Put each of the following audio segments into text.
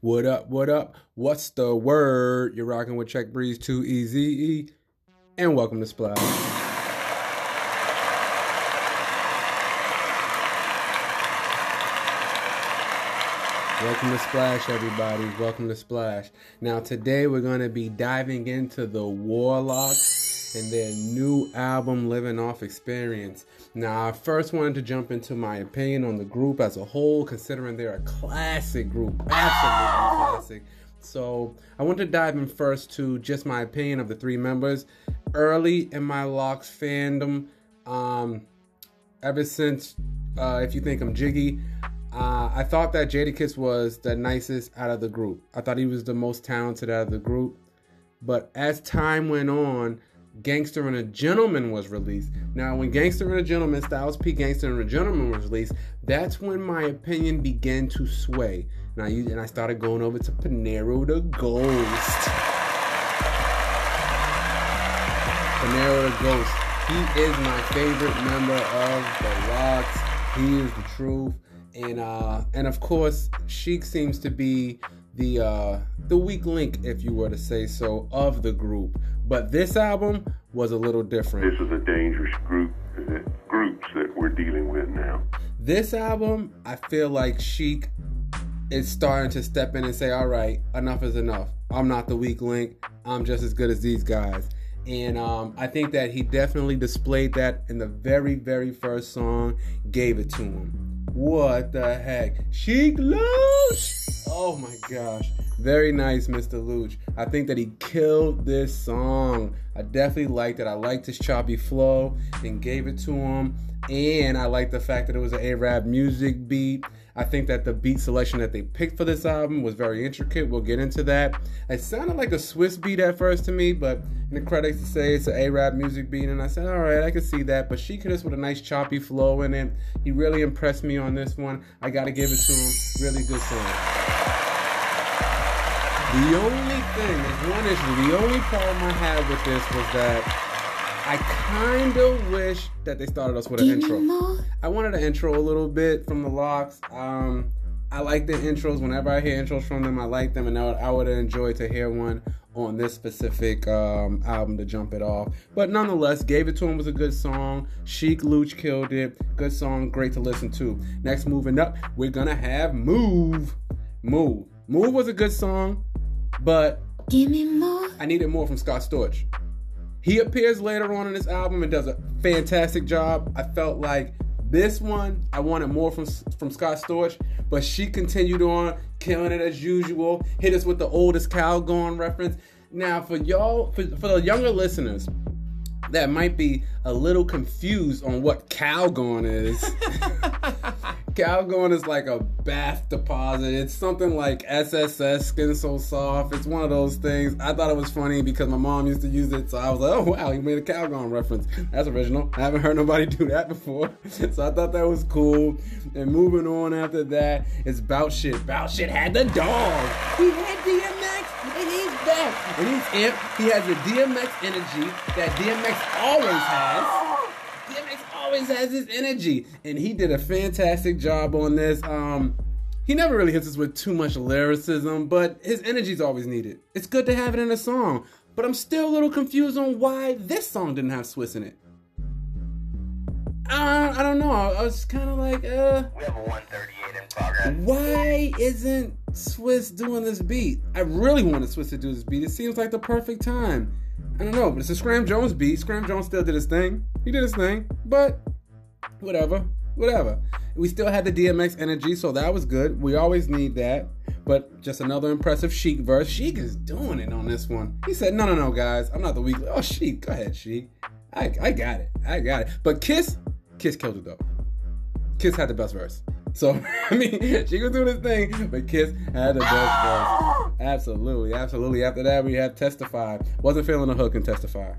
What up? What up? What's the word? You're rocking with Check Breeze 2 EZE, and welcome to Splash. Welcome to Splash, everybody. Welcome to Splash. Now, today we're going to be diving into the Warlocks and their new album, Living Off Experience. Now, I first wanted to jump into my opinion on the group as a whole, considering they're a classic group, absolutely classic. So, I want to dive in first to just my opinion of the three members. Early in my Lox fandom, um, ever since, uh, if you think I'm jiggy, uh, I thought that Jadakiss was the nicest out of the group. I thought he was the most talented out of the group. But as time went on, Gangster and a Gentleman was released. Now, when Gangster and a Gentleman, Styles P. Gangster and a Gentleman was released, that's when my opinion began to sway. And I, and I started going over to Pinero the Ghost. Pinero the Ghost. He is my favorite member of the Lox. He is the truth. And uh, and of course, Sheek seems to be the uh, the weak link, if you were to say so, of the group. But this album was a little different. This is a dangerous group groups that we're dealing with now. This album, I feel like Sheek is starting to step in and say, "All right, enough is enough. I'm not the weak link. I'm just as good as these guys." And um, I think that he definitely displayed that in the very, very first song, gave it to him. What the heck? Sheek Louch! Oh my gosh. Very nice, Mr. Louch. I think that he killed this song. I definitely liked it. I liked his choppy flow and gave it to him. And I like the fact that it was an A-Rap music beat. I think that the beat selection that they picked for this album was very intricate. We'll get into that. It sounded like a Swizz beat at first to me, but in the credits to say it's an A-Rap music beat, and I said, all right, I can see that. But she could have with a nice choppy flow in it. He really impressed me on this one. I got to give it to him. Really good song. The only thing, there's one issue. The only problem I had with this was that I kind of wish that they started us with an intro. I wanted an intro a little bit from the Lox. Um, I like the intros. Whenever I hear intros from them, I like them, and I would, I would enjoy to hear one on this specific um, album to jump it off. But nonetheless, Gave It To Him was a good song. Sheek Louch killed it. Good song, great to listen to. Next, moving up, we're gonna have Move. Move. Move was a good song, but Give me more. I needed more from Scott Storch. He appears later on in this album and does a fantastic job. I felt like this one I wanted more from from Scott Storch, but she continued on killing it as usual. Hit us with the oldest Calgon reference. Now for y'all, for, for the younger listeners that might be a little confused on what Calgon is. Calgon is like a bath deposit. It's something like SSS Skin So Soft. It's one of those things. I thought it was funny because my mom used to use it, so I was like, oh wow, he made a Calgon reference. That's original. I haven't heard nobody do that before, so I thought that was cool. And moving on after that, it's Bout Shit. Bout Shit had the dog. He had DMX, and he's back, and he's amped. He has the DMX energy that DMX always has always has this energy, and he did a fantastic job on this. Um, he never really hits us with too much lyricism, but his energy's always needed. It's good to have it in a song, but I'm still a little confused on why this song didn't have Swizz in it. I, I don't know. I was kind of like, uh. We have a 138 in progress. Why isn't Swizz doing this beat? I really wanted Swizz to do this beat. It seems like the perfect time. I don't know, but it's a Scram Jones beat. Scram Jones still did his thing. He did his thing, but whatever, whatever. We still had the DMX energy, so that was good. We always need that. But just another impressive Sheek verse. Sheek is doing it on this one. He said, "No, no, no, guys, I'm not the weak." Oh, Sheek, go ahead, Sheek. I, I got it. I got it. But Kiss, Kiss killed it though. Kiss had the best verse. So I mean, she was doing this thing, but Kiss had the best verse. Absolutely, absolutely. After that, we had Testify. Wasn't feeling the hook and Testify.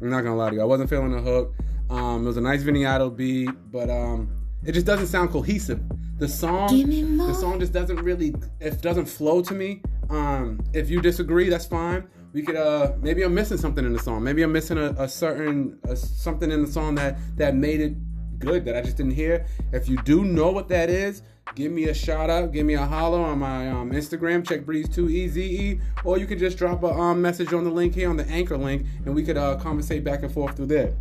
I'm not gonna lie to you. I wasn't feeling the hook. Um, it was a nice vignetto beat, but um, it just doesn't sound cohesive. The song, the song just doesn't really, it doesn't flow to me. Um, if you disagree, that's fine. We could, uh, maybe I'm missing something in the song. Maybe I'm missing a, a certain a, something in the song that that made it good that I just didn't hear. If you do know what that is, give me a shout out, give me a holler on my um, Instagram, check breeze2eze, or you can just drop a um, message on the link here on the anchor link, and we could uh, conversate back and forth through there.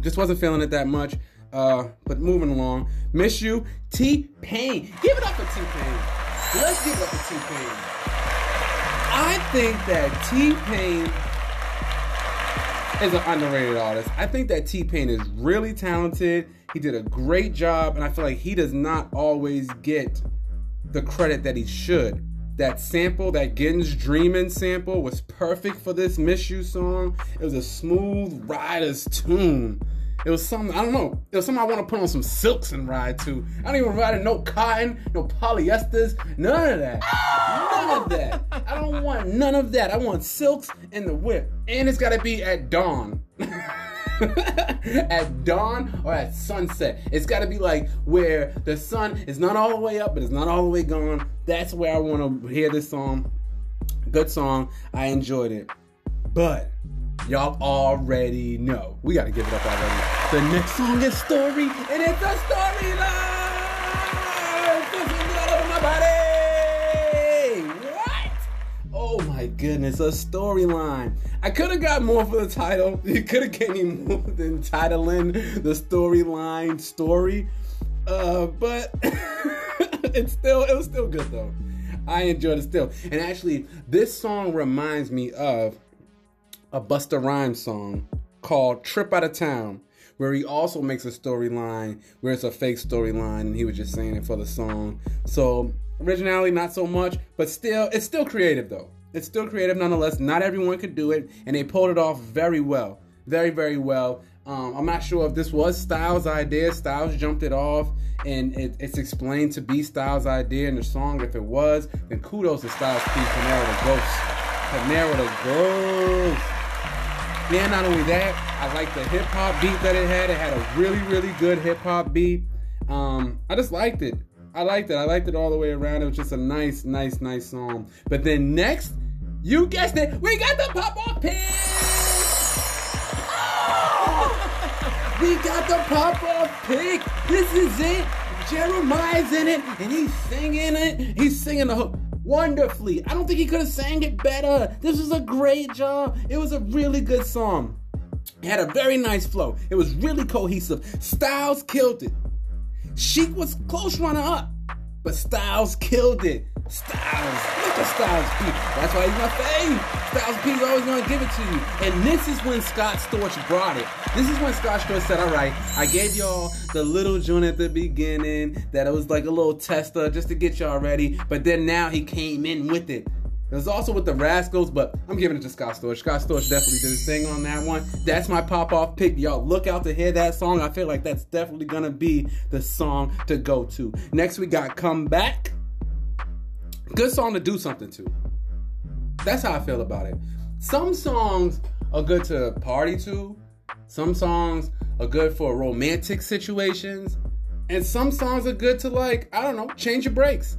Just wasn't feeling it that much. Uh, but moving along, miss you, T Pain. Give it up for T Pain. Let's give it up for T Pain. I think that T Pain is an underrated artist. I think that T Pain is really talented. He did a great job, and I feel like he does not always get the credit that he should. That sample, that Getting's Dreamin' sample, was perfect for this Miss You song. It was a smooth rider's tune. It was something, I don't know, it was something I want to put on some silks and ride to. I don't even ride in no cotton, no polyesters, none of that. None of that. I don't want none of that. I want silks and the whip. And it's got to be at dawn. at dawn or at sunset. It's got to be like where the sun is not all the way up, but it's not all the way gone. That's where I want to hear this song. Good song. I enjoyed it. But y'all already know. We got to give it up already. The next song is Story, and it's a storyline. My goodness, a storyline. I could have got more for the title. You could have gave me more than titling the storyline story. Uh, but it's still it was still good though. I enjoyed it still. And actually, this song reminds me of a Busta Rhymes song called Trip Out of Town, where he also makes a storyline where it's a fake storyline and he was just saying it for the song. So originality not so much, but still it's still creative though. It's still creative nonetheless. Not everyone could do it, and they pulled it off very well. Very, very well. Um, I'm not sure if this was Styles' idea. Styles jumped it off, and it, it's explained to be Styles' idea in the song. If it was, then kudos to Styles P. Panero the Ghost. Panero the Ghost. Yeah, not only that, I like the hip hop beat that it had. It had a really, really good hip hop beat. Um, I just liked it. I liked it. I liked it all the way around. It was just a nice, nice, nice song. But then next, you guessed it, we got the pop off pick. Oh! we got the pop off pick. This is it. Jeremih's in it, and he's singing it. He's singing the hook wonderfully. I don't think he could have sang it better. This was a great job. It was a really good song. It had a very nice flow. It was really cohesive. Styles killed it. Sheek was close runner up, but Styles killed it. Styles, look at Styles P. That's why he's my fave. Styles P is always gonna give it to you. And this is when Scott Storch brought it. This is when Scott Storch said, "All right, I gave y'all the little joint at the beginning that it was like a little tester just to get y'all ready." But then now he came in with it. It was also with the Rascals, but I'm giving it to Scott Storch. Scott Storch definitely did his thing on that one. That's my pop off pick. Y'all look out to hear that song. I feel like that's definitely gonna be the song to go to. Next, we got Come Back. Good song to do something to. That's how I feel about it. Some songs are good to party to, some songs are good for romantic situations, and some songs are good to, like, I don't know, change your brakes.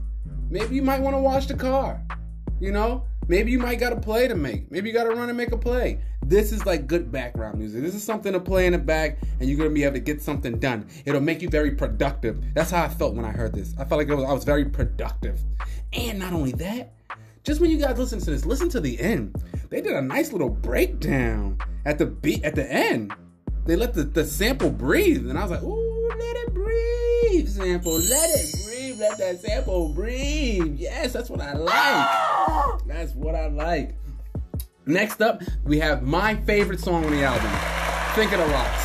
Maybe you might want to wash the car. You know, maybe you might got a play to make. Maybe you got to run and make a play. This is like good background music. This is something to play in the back, and you're gonna be able to get something done. It'll make you very productive. That's how I felt when I heard this. I felt like was, I was very productive. And not only that, just when you guys listen to this, listen to the end. They did a nice little breakdown at the beat at the end. They let the, the sample breathe, and I was like, "Ooh, let it breathe, sample, let it breathe, let that sample breathe." Yes, that's what I like. That's what I like. Next up, we have my favorite song on the album, "Think of the Lox."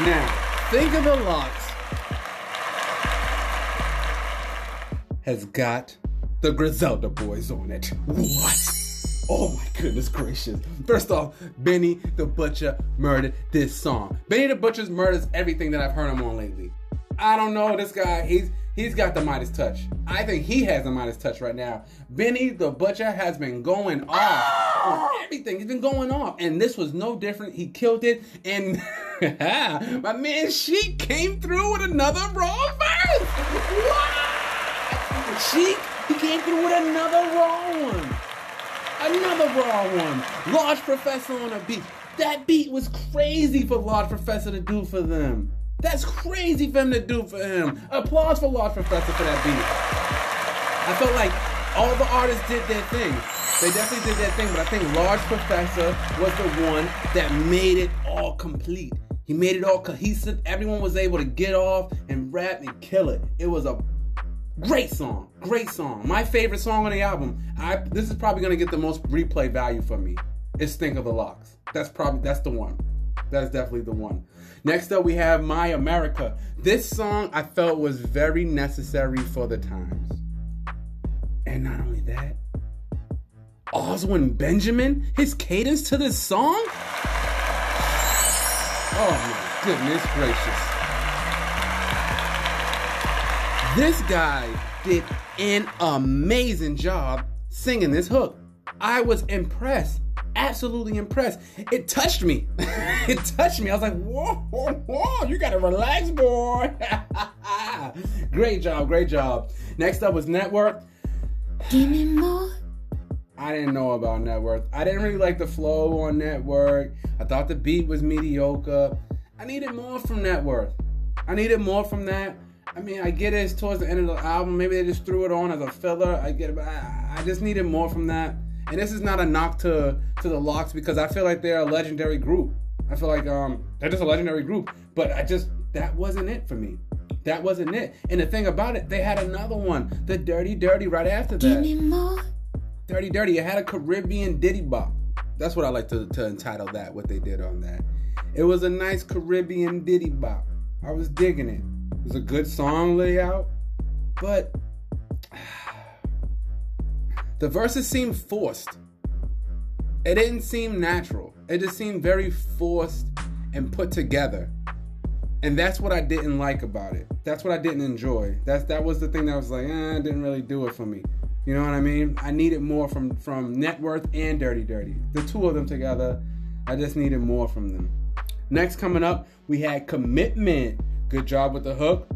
Now, "Think of the Lox" has got the Griselda boys on it. What? Oh my goodness gracious. First off, Benny the Butcher murdered this song. Benny the Butcher's murders everything that I've heard him on lately. I don't know this guy. He's he's got the Midas touch. I think he has the Midas touch right now. Benny the Butcher has been going off on everything. He's been going off, and this was no different. He killed it, and my man she came through with another raw verse. Sheek, he came through with another raw one. Another raw one. Large Professor on a beat. That beat was crazy for Large Professor to do for them. That's crazy for him to do for him. Applause for Large Professor for that beat. I felt like all the artists did their thing. They definitely did their thing, but I think Large Professor was the one that made it all complete. He made it all cohesive. Everyone was able to get off and rap and kill it. It was a great song. Great song. My favorite song on the album. I this is probably gonna get the most replay value for me. It's Think of the Lox. That's probably that's the one. That's definitely the one. Next up we have My America. This song I felt was very necessary for the times. And not only that, Oswin Benjamin, his cadence to this song. Oh my goodness gracious. This guy did an amazing job singing this hook. I was impressed. Absolutely impressed. It touched me. it touched me. I was like, whoa, whoa, whoa, you gotta relax, boy. great job, great job. Next up was Net Worth. Give me more. I didn't know about Net Worth. I didn't really like the flow on Net Worth. I thought the beat was mediocre. I needed more from Net Worth. I needed more from that. I mean, I get it. It's towards the end of the album. Maybe they just threw it on as a filler. I get it, but I, I just needed more from that. And this is not a knock to to the Lox because I feel like they're a legendary group. I feel like um they're just a legendary group. But I just that wasn't it for me. That wasn't it. And the thing about it, they had another one, the Dirty Dirty, right after that. Give me more. Dirty Dirty. It had a Caribbean Diddy Bop. That's what I like to, to entitle that, what they did on that. It was a nice Caribbean Diddy Bop. I was digging it. It was a good song layout, but the verses seemed forced. It didn't seem natural. It just seemed very forced and put together. And that's what I didn't like about it. That's what I didn't enjoy. That's that was the thing that was like, eh, didn't really do it for me. You know what I mean? I needed more from from Net Worth and Dirty Dirty. The two of them together, I just needed more from them. Next coming up, we had Commitment. Good job with the hook.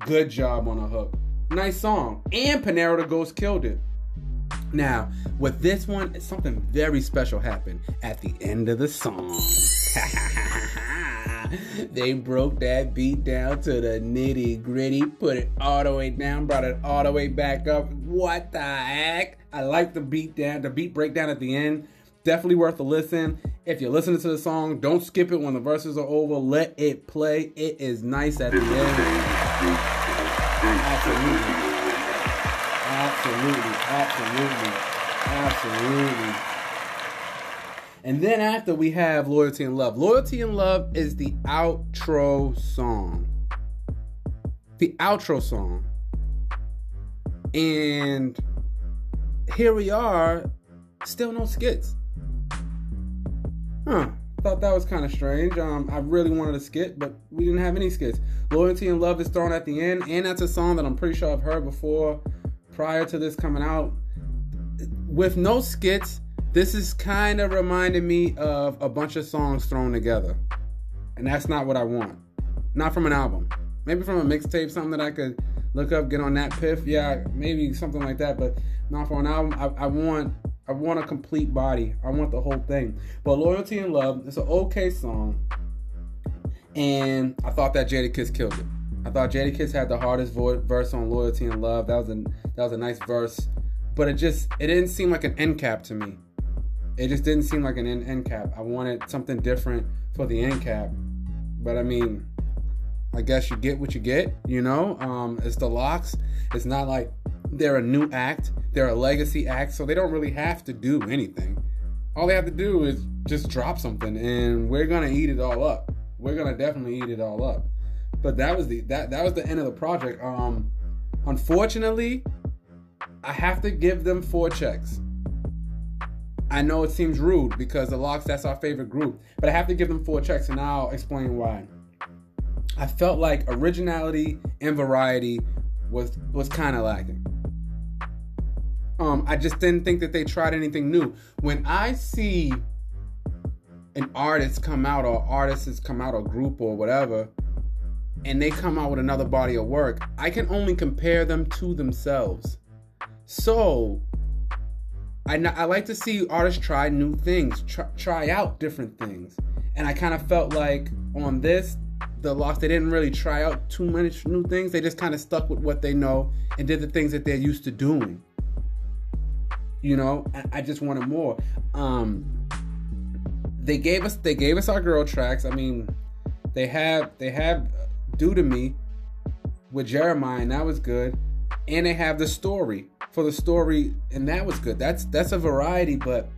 Good job on the hook. Nice song. And Panero the Ghost killed it. Now, with this one, something very special happened at the end of the song. they broke that beat down to the nitty gritty, put it all the way down, brought it all the way back up. What the heck? I like the beat down, the beat breakdown at the end. Definitely worth a listen. If you're listening to the song, don't skip it when the verses are over. Let it play. It is nice at the end. with. Absolutely, absolutely, absolutely. And then after we have Loyalty and Love. Loyalty and Love is the outro song. The outro song. And here we are, still no skits. Huh. Thought that was kind of strange. Um, I really wanted a skit, but we didn't have any skits. Loyalty and Love is thrown at the end, and that's a song that I'm pretty sure I've heard before prior to this coming out. With no skits, this is kind of reminding me of a bunch of songs thrown together. And that's not what I want. Not from an album. Maybe from a mixtape, something that I could look up, get on that piff. Yeah, maybe something like that, but not for an album. I, I want I want a complete body. I want the whole thing. But Loyalty and Love, it's an okay song. And I thought that Jadakiss killed it. I thought Jadakiss had the hardest vo- verse on Loyalty and Love. That was a that was a nice verse, but it just it didn't seem like an end cap to me. It just didn't seem like an end, end cap. I wanted something different for the end cap. But I mean, I guess you get what you get, you know? Um, it's the Lox. It's not like they're a new act, they're a legacy act, so they don't really have to do anything. All they have to do is just drop something and we're gonna eat it all up. We're gonna definitely eat it all up. But that was the that that was the end of the project. Um unfortunately, I have to give them four checks. I know it seems rude because the Lox, that's our favorite group, but I have to give them four checks, and I'll explain why. I felt like originality and variety was was kind of lacking. Um, I just didn't think that they tried anything new. When I see an artist come out, or artists come out, or group, or whatever, and they come out with another body of work, I can only compare them to themselves. So I, I like to see artists try new things, try, try out different things. And I kind of felt like on this, the Lox, they didn't really try out too many new things. They just kind of stuck with what they know and did the things that they're used to doing. You know, I, just wanted more. Um, they gave us they gave us our girl tracks. I mean, they have they have "Do to Me" with Jeremih, and that was good. And they have the story for the story, and that was good. That's that's a variety, but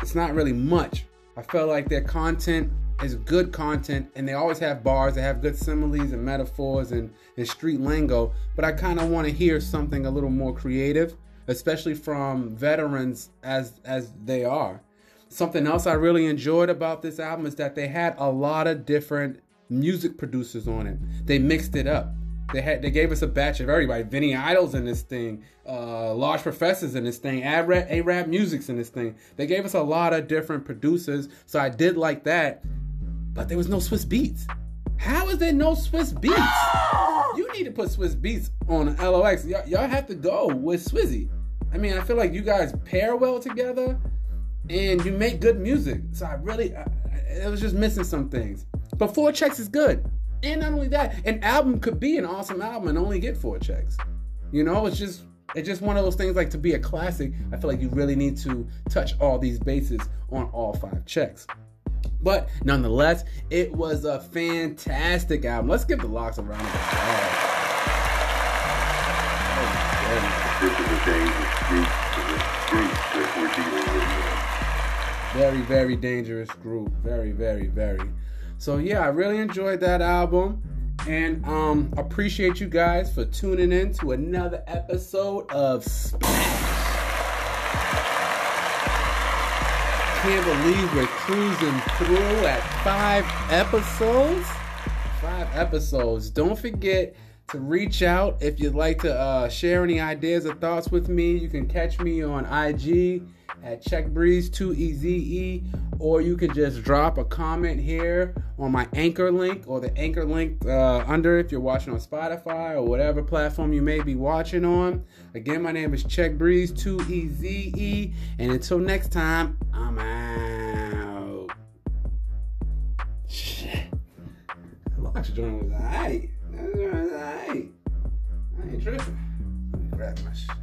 it's not really much. I felt like their content is good content, and they always have bars. They have good similes and metaphors and, and street lingo. But I kind of want to hear something a little more creative, especially from veterans as as they are. Something else I really enjoyed about this album is that they had a lot of different music producers on it. They mixed it up. They had they gave us a batch of everybody. Vinny Idol's in this thing, uh, Large Professors in this thing, A-Rap Music's in this thing. They gave us a lot of different producers, so I did like that. But there was no Swizz Beatz. How is there no Swizz Beatz? Need to put Swizz Beatz on LOX. Y- y'all have to go with Swizzy. I mean, I feel like you guys pair well together, and you make good music. So I really, I, I was just missing some things. But four checks is good. And not only that, an album could be an awesome album and only get four checks. You know, it's just it's just one of those things like to be a classic, I feel like you really need to touch all these bases on all five checks. But nonetheless, it was a fantastic album. Let's give the Lox a round of applause. This is a dangerous very very dangerous group very very very so yeah i really enjoyed that album and um appreciate you guys for tuning in to another episode of splash can't believe we're cruising through at five episodes? Five episodes. Don't forget to reach out if you'd like to uh, share any ideas or thoughts with me. You can catch me on ig at Check Breeze 2 eze or you could just drop a comment here on my anchor link or the anchor link uh, under if you're watching on Spotify or whatever platform you may be watching on. Again, my name is Check Breeze 2 eze and until next time, I'm out. Shit. Lox joint was alright. I ain't tripping. Let me grab my shit.